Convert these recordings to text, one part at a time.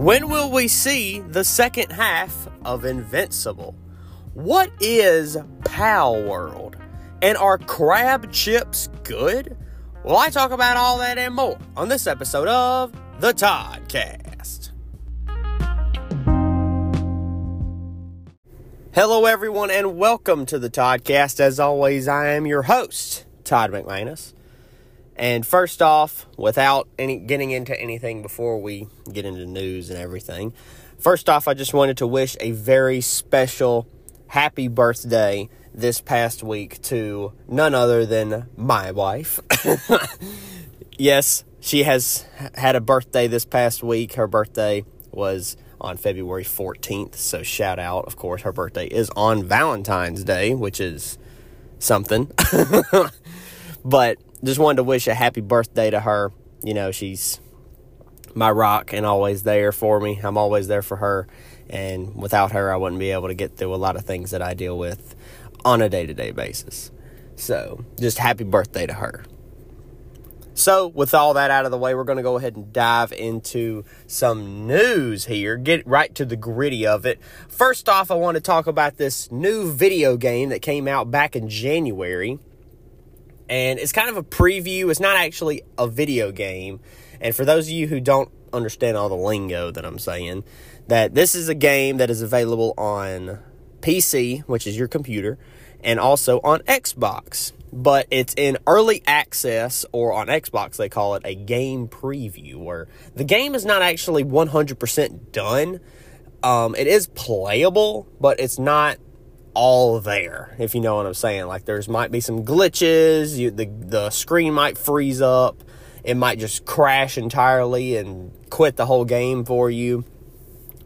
When will we see the second half of Invincible? What is Palworld? And are crab chips good? Well, I talk about all that and more on this episode of The Toddcast. Hello, everyone, and welcome to The Toddcast. As always, I am your host, Todd McManus. And first off, without any getting into anything before we get into news and everything, first off, I just wanted to wish a very special happy birthday this past week to none other than my wife. yes, she has had a birthday this past week. Her birthday was on February 14th, so shout out. Of course, her birthday is on Valentine's Day, which is something. but just wanted to wish a happy birthday to her. You know, she's my rock and always there for me. I'm always there for her. And without her, I wouldn't be able to get through a lot of things that I deal with on a day to day basis. So, just happy birthday to her. So, with all that out of the way, we're going to go ahead and dive into some news here. Get right to the gritty of it. First off, I want to talk about this new video game that came out back in January and it's kind of a preview. It's not actually a video game. And for those of you who don't understand all the lingo that I'm saying, that this is a game that is available on PC, which is your computer, and also on Xbox. But it's in early access, or on Xbox, they call it a game preview, where the game is not actually 100% done. Um, it is playable, but it's not all there, if you know what I'm saying. Like there's might be some glitches, you, the the screen might freeze up, it might just crash entirely and quit the whole game for you,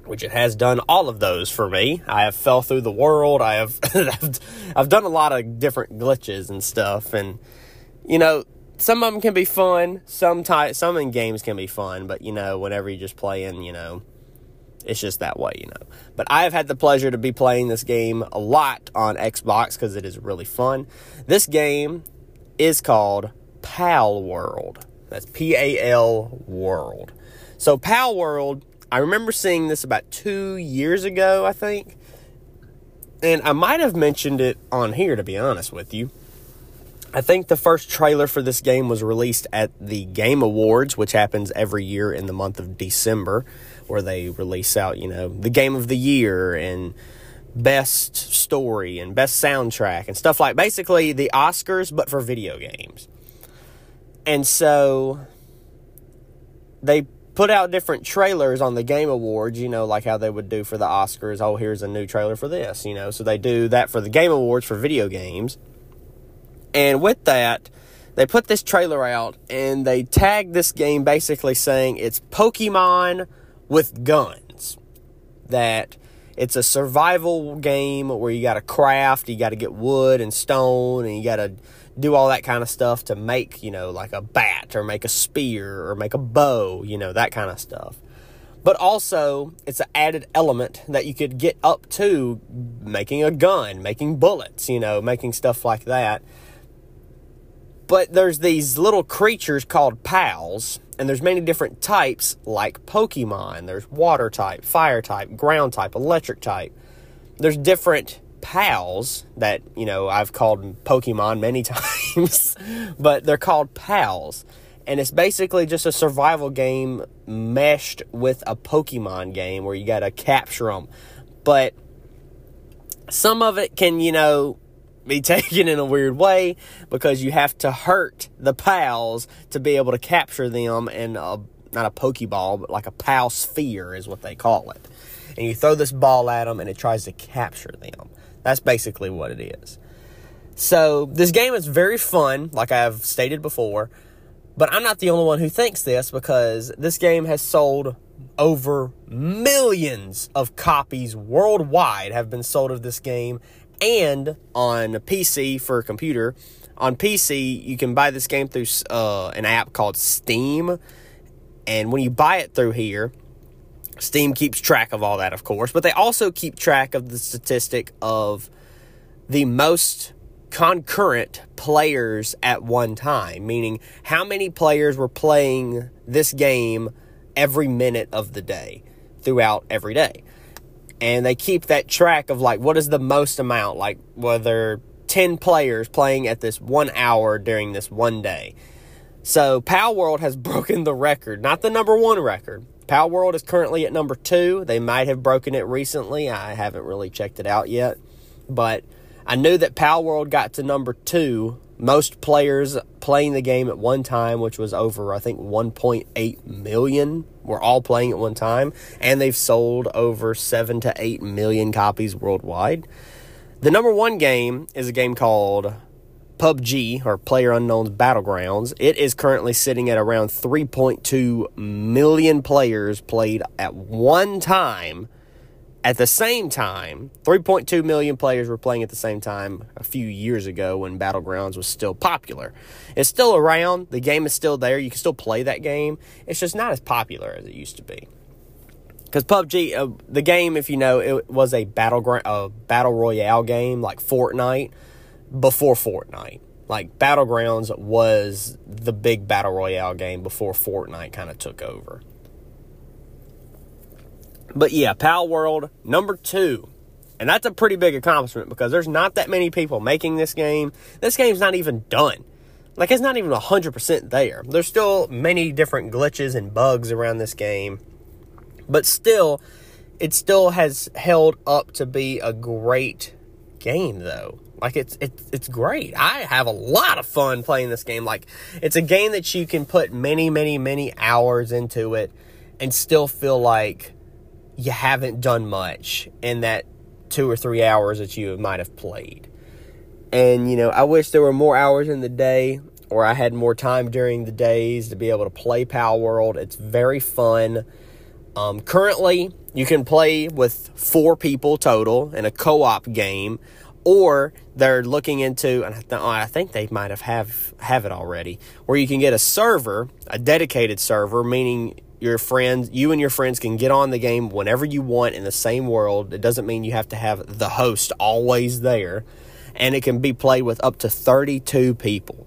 which it has done all of those for me. I have fell through the world. I have I've done a lot of different glitches and stuff and you know, some of them can be fun, some ty- some in games can be fun, but you know, whenever you're just playing, you know, it's just that way, you know. But I have had the pleasure to be playing this game a lot on Xbox because it is really fun. This game is called Palworld. That's P A L World. So, Palworld, I remember seeing this about two years ago, I think. And I might have mentioned it on here, to be honest with you. I think the first trailer for this game was released at the Game Awards, which happens every year in the month of December where they release out, you know, the game of the year and best story and best soundtrack and stuff like basically the Oscars but for video games. And so they put out different trailers on the game awards, you know, like how they would do for the Oscars. Oh, here's a new trailer for this, you know. So they do that for the game awards for video games. And with that, they put this trailer out and they tag this game basically saying it's Pokemon with guns. That it's a survival game where you got to craft, you got to get wood and stone, and you got to do all that kind of stuff to make, you know, like a bat or make a spear or make a bow, you know, that kind of stuff. But also, it's an added element that you could get up to making a gun, making bullets, you know, making stuff like that. But there's these little creatures called pals, and there's many different types like Pokemon. There's water type, fire type, ground type, electric type. There's different pals that, you know, I've called Pokemon many times, but they're called pals. And it's basically just a survival game meshed with a Pokemon game where you got to capture them. But some of it can, you know, be taken in a weird way because you have to hurt the pals to be able to capture them in a, not a pokeball but like a pal sphere is what they call it. And you throw this ball at them and it tries to capture them. That's basically what it is. So this game is very fun like i've stated before but i'm not the only one who thinks this because this game has sold over millions of copies worldwide have been sold of this game and on PC for a computer. On PC, you can buy this game through uh, an app called Steam. And when you buy it through here, Steam keeps track of all that, of course, but they also keep track of the statistic of the most concurrent players at one time, meaning how many players were playing this game every minute of the day. throughout every day. And they keep that track of like what is the most amount, like whether 10 players playing at this one hour during this one day. So Palworld has broken the record, not the number one record. Palworld is currently at number two. They might have broken it recently. I haven't really checked it out yet. But I knew that Palworld got to number two most players playing the game at one time, which was over, I think, 1.8 million were all playing at one time, and they've sold over 7 to 8 million copies worldwide. The number one game is a game called PUBG, or PlayerUnknown's Battlegrounds. It is currently sitting at around 3.2 million players played at one time at the same time, 3.2 million players were playing at the same time a few years ago when Battlegrounds was still popular. It's still around, the game is still there, you can still play that game. It's just not as popular as it used to be. Because PUBG, uh, the game, if you know, it was a battle, a battle royale game like Fortnite before Fortnite. Like Battlegrounds was the big battle royale game before Fortnite kind of took over. But yeah, Palworld number two. And that's a pretty big accomplishment because there's not that many people making this game. This game's not even done. Like, it's not even 100% there. There's still many different glitches and bugs around this game. But still, it still has held up to be a great game, though. Like, it's, it's, it's great. I have a lot of fun playing this game. Like, it's a game that you can put many, many, many hours into it and still feel like you haven't done much in that two or three hours that you might have played. And, you know, I wish there were more hours in the day or I had more time during the days to be able to play Palworld. It's very fun. Um, currently, you can play with four people total in a co op game, or they're looking into, and I, th- I think they might have, have have it already, where you can get a server, a dedicated server, meaning your friends, you and your friends can get on the game whenever you want in the same world. It doesn't mean you have to have the host always there. And it can be played with up to 32 people.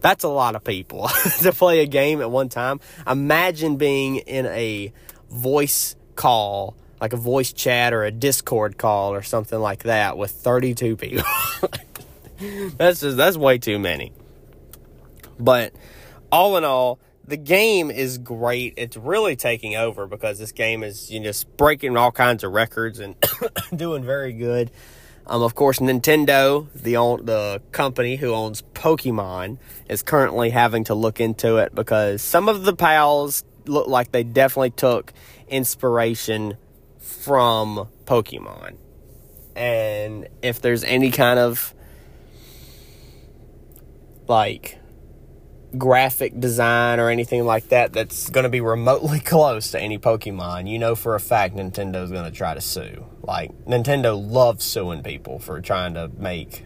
That's a lot of people to play a game at one time. Imagine being in a voice call, like a voice chat or a Discord call or something like that with 32 people. that's just that's way too many. But all in all, the game is great. It's really taking over because this game is you know just breaking all kinds of records and doing very good. Um, of course, Nintendo, the the company who owns Pokemon, is currently having to look into it because some of the pals look like they definitely took inspiration from Pokemon. And if there's any kind of like graphic design or anything like that that's going to be remotely close to any Pokemon, you know for a fact Nintendo's going to try to sue. Like, Nintendo loves suing people for trying to make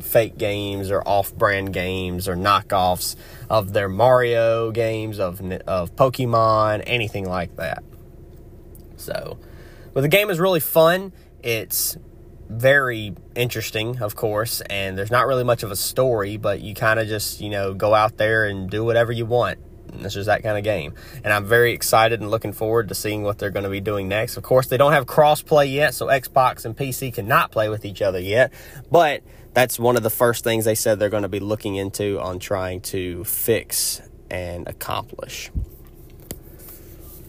fake games or off-brand games or knockoffs of their Mario games of of Pokemon, anything like that. So, but the game is really fun. It's very interesting, of course, and there's not really much of a story, but you kind of just, you know, go out there and do whatever you want. It's just that kind of game. And I'm very excited and looking forward to seeing what they're going to be doing next. Of course, they don't have crossplay yet, so Xbox and PC cannot play with each other yet, but that's one of the first things they said they're going to be looking into on trying to fix and accomplish.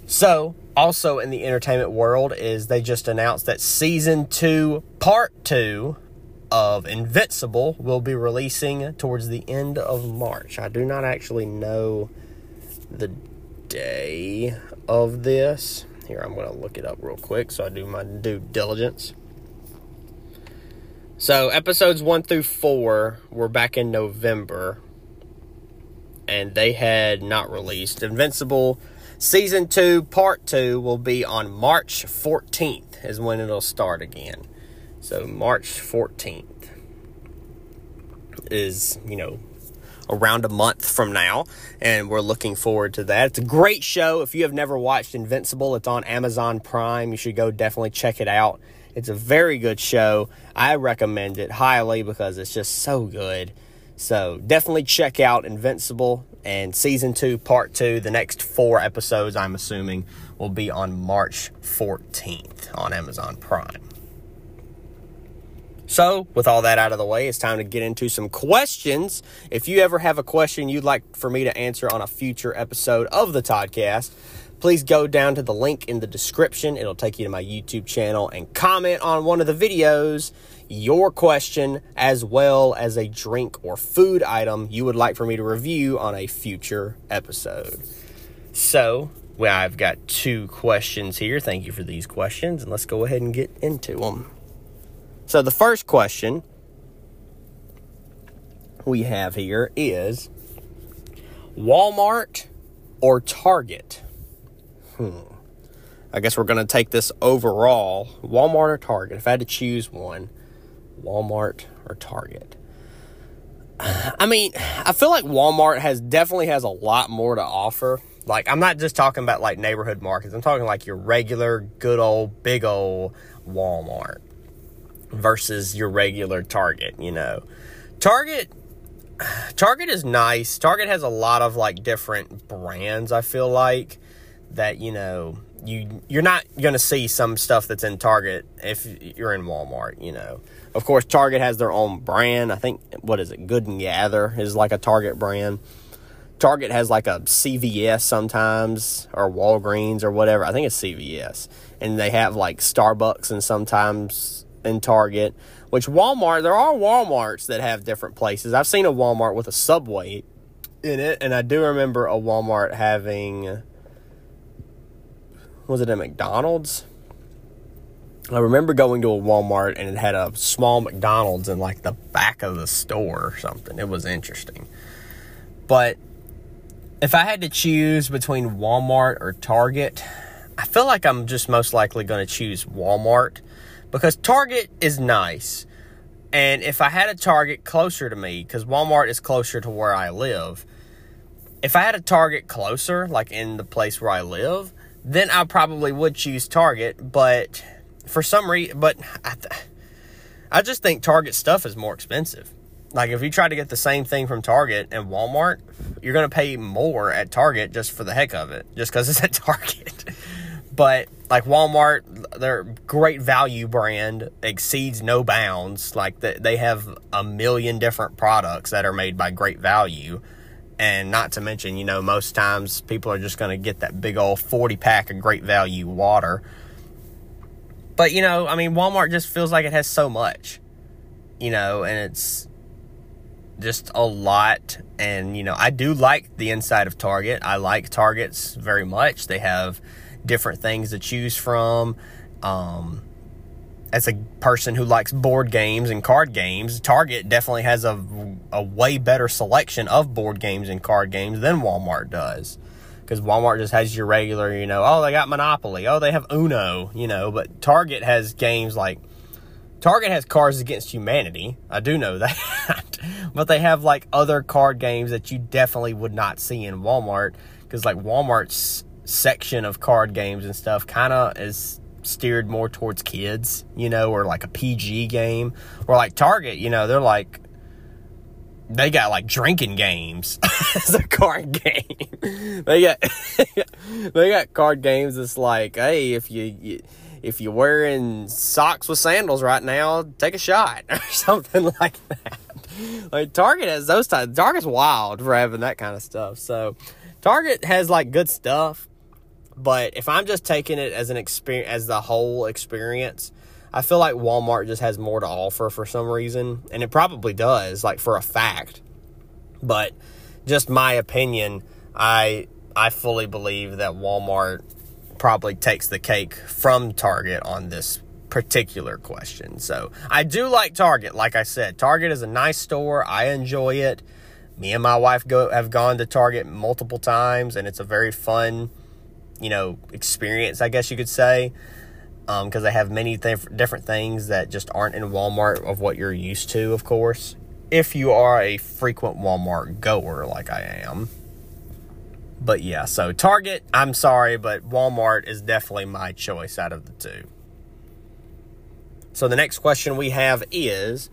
So, also in the entertainment world is they just announced that season 2 part 2 of Invincible will be releasing towards the end of March. I do not actually know the day of this. Here, I'm going to look it up real quick so I do my due diligence. So, episodes 1 through 4 were back in November and they had not released. Invincible Season 2, Part 2 will be on March 14th, is when it'll start again. So, March 14th is, you know, around a month from now, and we're looking forward to that. It's a great show. If you have never watched Invincible, it's on Amazon Prime. You should go definitely check it out. It's a very good show. I recommend it highly because it's just so good. So definitely check out Invincible And season two, part two, the next four episodes, I'm assuming, will be on March 14th on Amazon Prime. So, with all that out of the way, it's time to get into some questions. If you ever have a question you'd like for me to answer on a future episode of the Toddcast, please go down to the link in the description. It'll take you to my YouTube channel and comment on one of the videos your question as well as a drink or food item you would like for me to review on a future episode. So, well, I've got two questions here. Thank you for these questions, and let's go ahead and get into them. So the first question we have here is Walmart or Target? Hmm. I guess we're going to take this overall Walmart or Target. If I had to choose one, Walmart or Target. I mean, I feel like Walmart has definitely has a lot more to offer. Like I'm not just talking about like neighborhood markets. I'm talking like your regular good old big old Walmart versus your regular Target, you know. Target Target is nice. Target has a lot of like different brands, I feel like that, you know, you you're not going to see some stuff that's in Target if you're in Walmart, you know. Of course, Target has their own brand. I think what is it? Good and Gather is like a Target brand. Target has like a CVS sometimes or Walgreens or whatever. I think it's CVS. And they have like Starbucks and sometimes in Target, which Walmart, there are Walmarts that have different places. I've seen a Walmart with a Subway in it, and I do remember a Walmart having, was it a McDonald's? I remember going to a Walmart and it had a small McDonald's in like the back of the store or something. It was interesting. But if I had to choose between Walmart or Target, I feel like I'm just most likely going to choose Walmart because Target is nice. And if I had a Target closer to me, because Walmart is closer to where I live, if I had a Target closer, like in the place where I live, then I probably would choose Target. But for some reason, but I, th- I just think Target stuff is more expensive. Like if you try to get the same thing from Target and Walmart, you're going to pay more at Target just for the heck of it, just because it's at Target. but like Walmart, their great value brand exceeds no bounds. Like they have a million different products that are made by great value. And not to mention, you know, most times people are just going to get that big old 40 pack of great value water. But, you know, I mean, Walmart just feels like it has so much, you know, and it's just a lot. And, you know, I do like the inside of Target. I like Targets very much. They have different things to choose from. Um, as a person who likes board games and card games, Target definitely has a, a way better selection of board games and card games than Walmart does. Because Walmart just has your regular, you know, oh, they got Monopoly, oh, they have Uno, you know, but Target has games like Target has Cards Against Humanity. I do know that. but they have like other card games that you definitely would not see in Walmart because like Walmart's section of card games and stuff kind of is steered more towards kids, you know, or like a PG game, or like Target, you know, they're like they got like drinking games as a card game. they got they got card games that's like, hey, if you, you if you're wearing socks with sandals right now, take a shot or something like that. Like Target has those types. Target's wild for having that kind of stuff. So Target has like good stuff, but if I'm just taking it as an experience, as the whole experience, I feel like Walmart just has more to offer for some reason, and it probably does, like for a fact. But just my opinion, I I fully believe that Walmart probably takes the cake from Target on this particular question. So I do like Target. Like I said, Target is a nice store. I enjoy it. Me and my wife go have gone to Target multiple times, and it's a very fun you know, experience, I guess you could say, because um, they have many th- different things that just aren't in Walmart of what you're used to, of course. If you are a frequent Walmart goer like I am. But yeah, so Target, I'm sorry, but Walmart is definitely my choice out of the two. So the next question we have is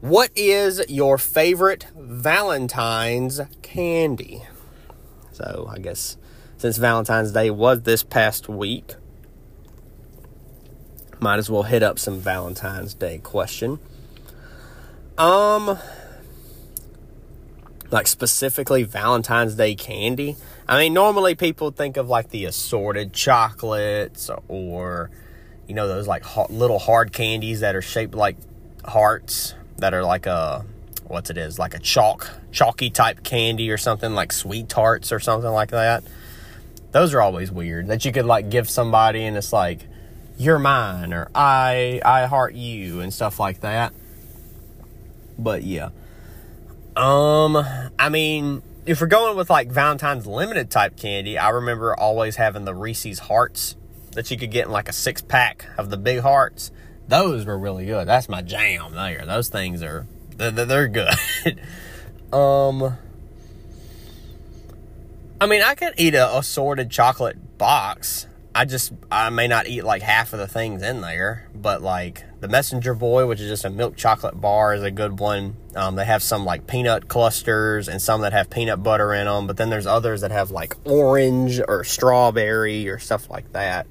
What is your favorite Valentine's candy? So, I guess since Valentine's Day was this past week, might as well hit up some Valentine's Day question. Um, like specifically Valentine's Day candy. I mean, normally people think of like the assorted chocolates or, you know, those like little hard candies that are shaped like hearts that are like a, what's it is, like a chalk, chalky type candy or something like sweet tarts or something like that. Those are always weird that you could like give somebody and it's like, you're mine or I, I heart you and stuff like that. But yeah. Um, I mean, if we're going with like Valentine's limited type candy, I remember always having the Reese's Hearts that you could get in like a six pack of the big hearts. Those were really good. That's my jam there. Those things are they're, they're good. um, I mean, I could eat a assorted chocolate box. I just I may not eat like half of the things in there, but like the Messenger Boy, which is just a milk chocolate bar, is a good one. Um, they have some like peanut clusters and some that have peanut butter in them, but then there's others that have like orange or strawberry or stuff like that.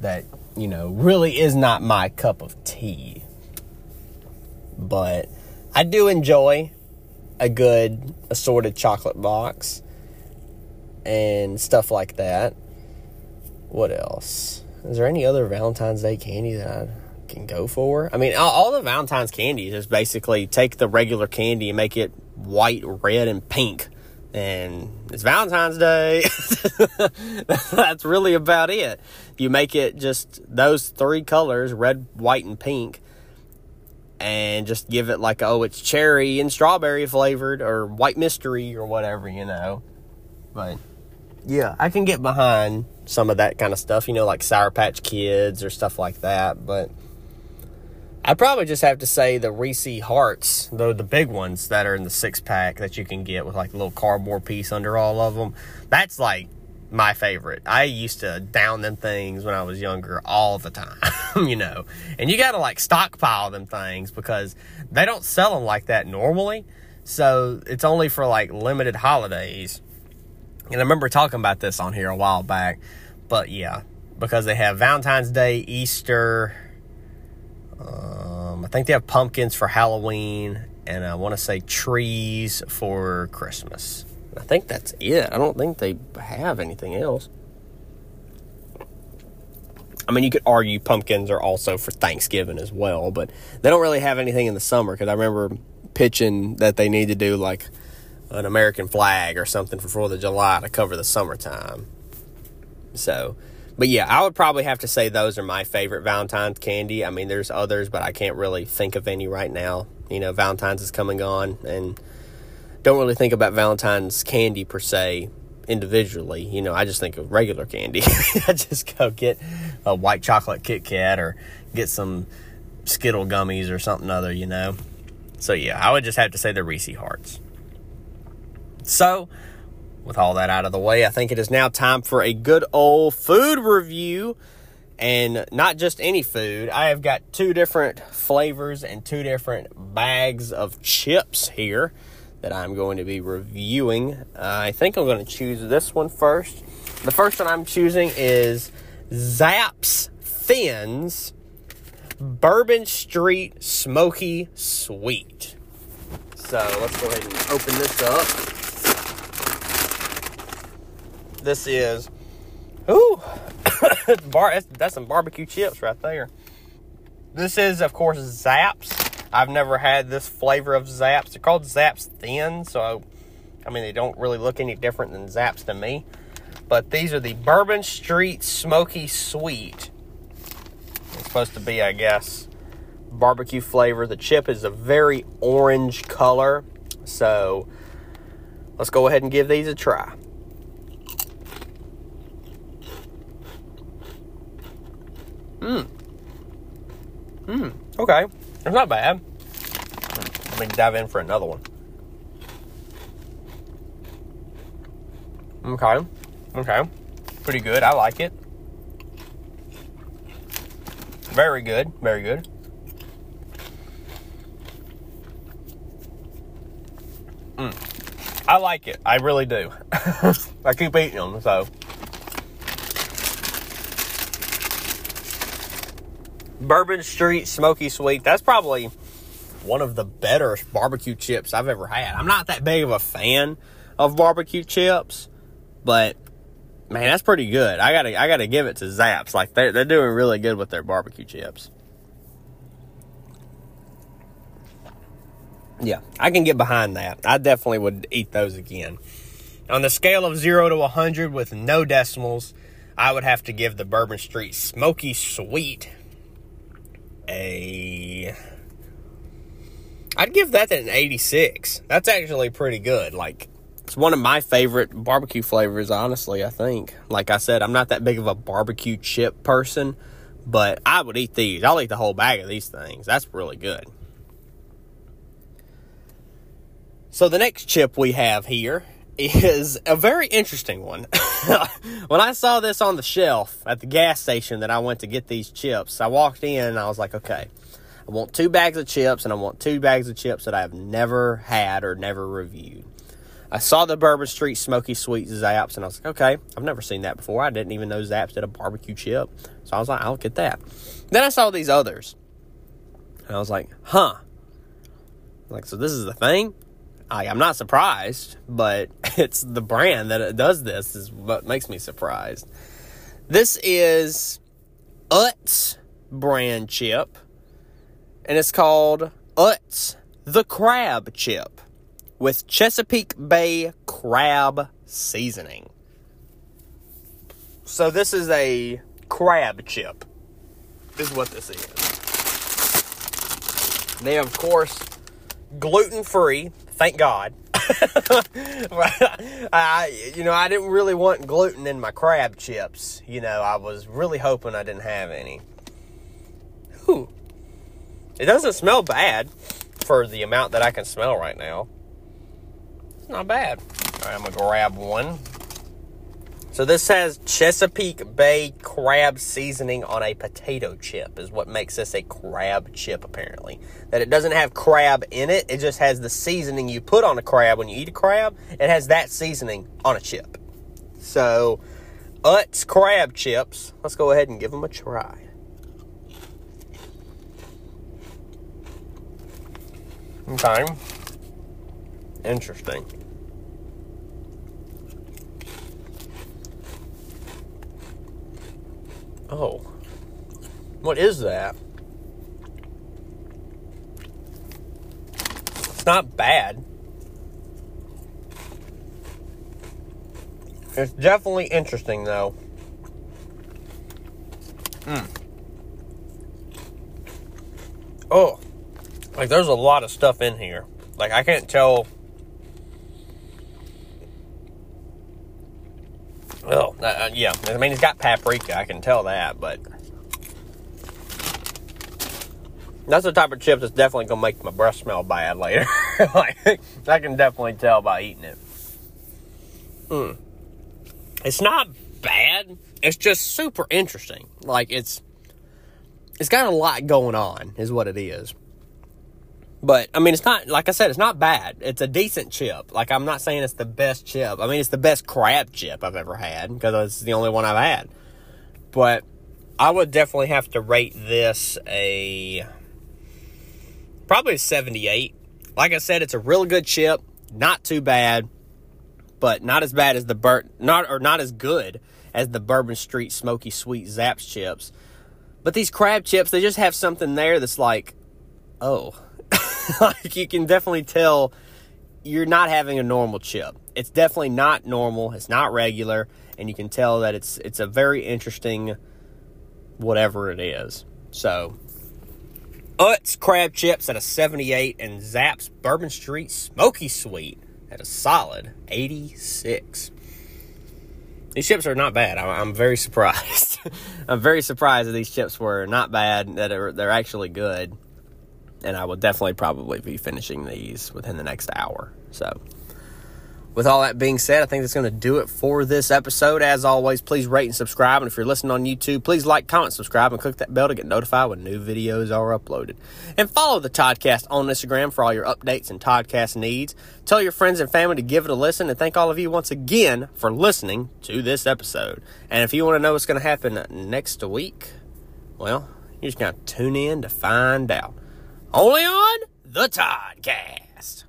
That you know really is not my cup of tea, but I do enjoy a good assorted chocolate box and stuff like that. What else? Is there any other Valentine's Day candy that I can go for? I mean, all, all the Valentine's candies is basically take the regular candy and make it white, red, and pink. And it's Valentine's Day. That's really about it. You make it just those three colors red, white, and pink and just give it like, oh, it's cherry and strawberry flavored or white mystery or whatever, you know. But yeah, I can get behind some of that kind of stuff, you know, like Sour Patch Kids or stuff like that. But I'd probably just have to say the Reese Hearts, though the big ones that are in the six pack that you can get with like a little cardboard piece under all of them. That's like my favorite. I used to down them things when I was younger all the time, you know. And you got to like stockpile them things because they don't sell them like that normally. So it's only for like limited holidays. And I remember talking about this on here a while back. But yeah, because they have Valentine's Day, Easter. Um, I think they have pumpkins for Halloween. And I want to say trees for Christmas. I think that's it. I don't think they have anything else. I mean, you could argue pumpkins are also for Thanksgiving as well, but they don't really have anything in the summer because I remember pitching that they need to do like an American flag or something for Fourth of July to cover the summertime. So, but yeah, I would probably have to say those are my favorite Valentine's candy. I mean, there's others, but I can't really think of any right now. You know, Valentine's is coming on, and don't really think about Valentine's candy per se individually. You know, I just think of regular candy. I just go get a white chocolate Kit Kat or get some Skittle gummies or something other, you know. So yeah, I would just have to say the Reese Hearts. So, with all that out of the way, I think it is now time for a good old food review. And not just any food. I have got two different flavors and two different bags of chips here that I'm going to be reviewing. Uh, I think I'm going to choose this one first. The first one I'm choosing is Zapp's Thins Bourbon Street Smoky Sweet. So let's go ahead and open this up. This is, ooh, bar, that's, that's some barbecue chips right there. This is, of course, Zapp's. I've never had this flavor of Zapp's. They're called Zapp's Thin, so I mean they don't really look any different than Zapp's to me. But these are the Bourbon Street Smoky Sweet. It's supposed to be, I guess, barbecue flavor. The chip is a very orange color, so let's go ahead and give these a try. Mmm. Mmm. Okay. It's not bad. Let me dive in for another one. Okay. Okay. Pretty good. I like it. Very good. Very good. Mm. I like it. I really do. I keep eating them, so. Bourbon Street Smoky Sweet. That's probably one of the better barbecue chips I've ever had. I'm not that big of a fan of barbecue chips, but man, that's pretty good. I gotta I gotta give it to Zapp's. Like they're they're doing really good with their barbecue chips. Yeah, I can get behind that. I definitely would eat those again. On the scale of zero to 100 with no decimals, I would have to give the Bourbon Street Smoky Sweet a. I'd give that an 86. That's actually pretty good. Like, it's one of my favorite barbecue flavors, honestly, I think. Like I said, I'm not that big of a barbecue chip person, but I would eat these. I'll eat the whole bag of these things. That's really good. So the next chip we have here is a very interesting one. when I saw this on the shelf at the gas station that I went to get these chips, I walked in and I was like, okay, I want two bags of chips and I want two bags of chips that I have never had or never reviewed. I saw the Bourbon Street Smoky Sweet Zapp's and I was like, okay, I've never seen that before. I didn't even know Zapp's did a barbecue chip. So I was like, I'll get that. Then I saw these others. And I was like, huh. Like, so this is the thing? I, am not surprised, but it's the brand that does this is what makes me surprised. This is Utz brand chip, and it's called Utz the Crab Chip with Chesapeake Bay crab seasoning. So this is a crab chip. Is what this is. They of course gluten free thank God. I, you know, I didn't really want gluten in my crab chips. You know, I was really hoping I didn't have any. It doesn't smell bad for the amount that I can smell right now. It's not bad. All right, I'm going to grab one. So this has Chesapeake Bay crab seasoning on a potato chip is what makes this a crab chip apparently. That it doesn't have crab in it, it just has the seasoning you put on a crab when you eat a crab. It has that seasoning on a chip. So, Utz crab chips. Let's go ahead and give them a try. Okay. Interesting. Oh. What is that? It's not bad. It's definitely interesting, though. Hmm. Oh. Like, there's a lot of stuff in here. Like, I can't tell Oh, uh, uh, yeah. I mean, it's got paprika. I can tell that, but that's the type of chip that's definitely gonna make my breath smell bad later. like, I can definitely tell by eating it. Mm. It's not bad. It's just super interesting. Like it's, it's got a lot going on, is what it is. But I mean, it's not like I said, it's not bad. It's a decent chip. Like I'm not saying it's the best chip. I mean, it's the best crab chip I've ever had because it's the only one I've had. But I would definitely have to rate this a probably a 78. Like I said, it's a really good chip, not too bad, but not as bad as the Bur- not or not as good as the Bourbon Street Smoky Sweet Zapp's chips. But these crab chips, they just have something there that's like, oh, like you can definitely tell you're not having a normal chip. It's definitely not normal. It's not regular, and you can tell that it's it's a very interesting whatever it is. So, Utz crab chips at a 78 and Zapp's Bourbon Street Smoky Sweet at a solid 86. These chips are not bad. I'm, very surprised. I'm very surprised that these chips were not bad. That they're actually good and I will definitely probably be finishing these within the next hour. So, with all that being said, I think that's going to do it for this episode. As always, please rate and subscribe. And if you're listening on YouTube, please like, comment, subscribe, and click that bell to get notified when new videos are uploaded. And follow the Toddcast on Instagram for all your updates and Toddcast needs. Tell your friends and family to give it a listen. And thank all of you once again for listening to this episode. And if you want to know what's going to happen next week, well, you're just going to tune in to find out. Only on the Toddcast.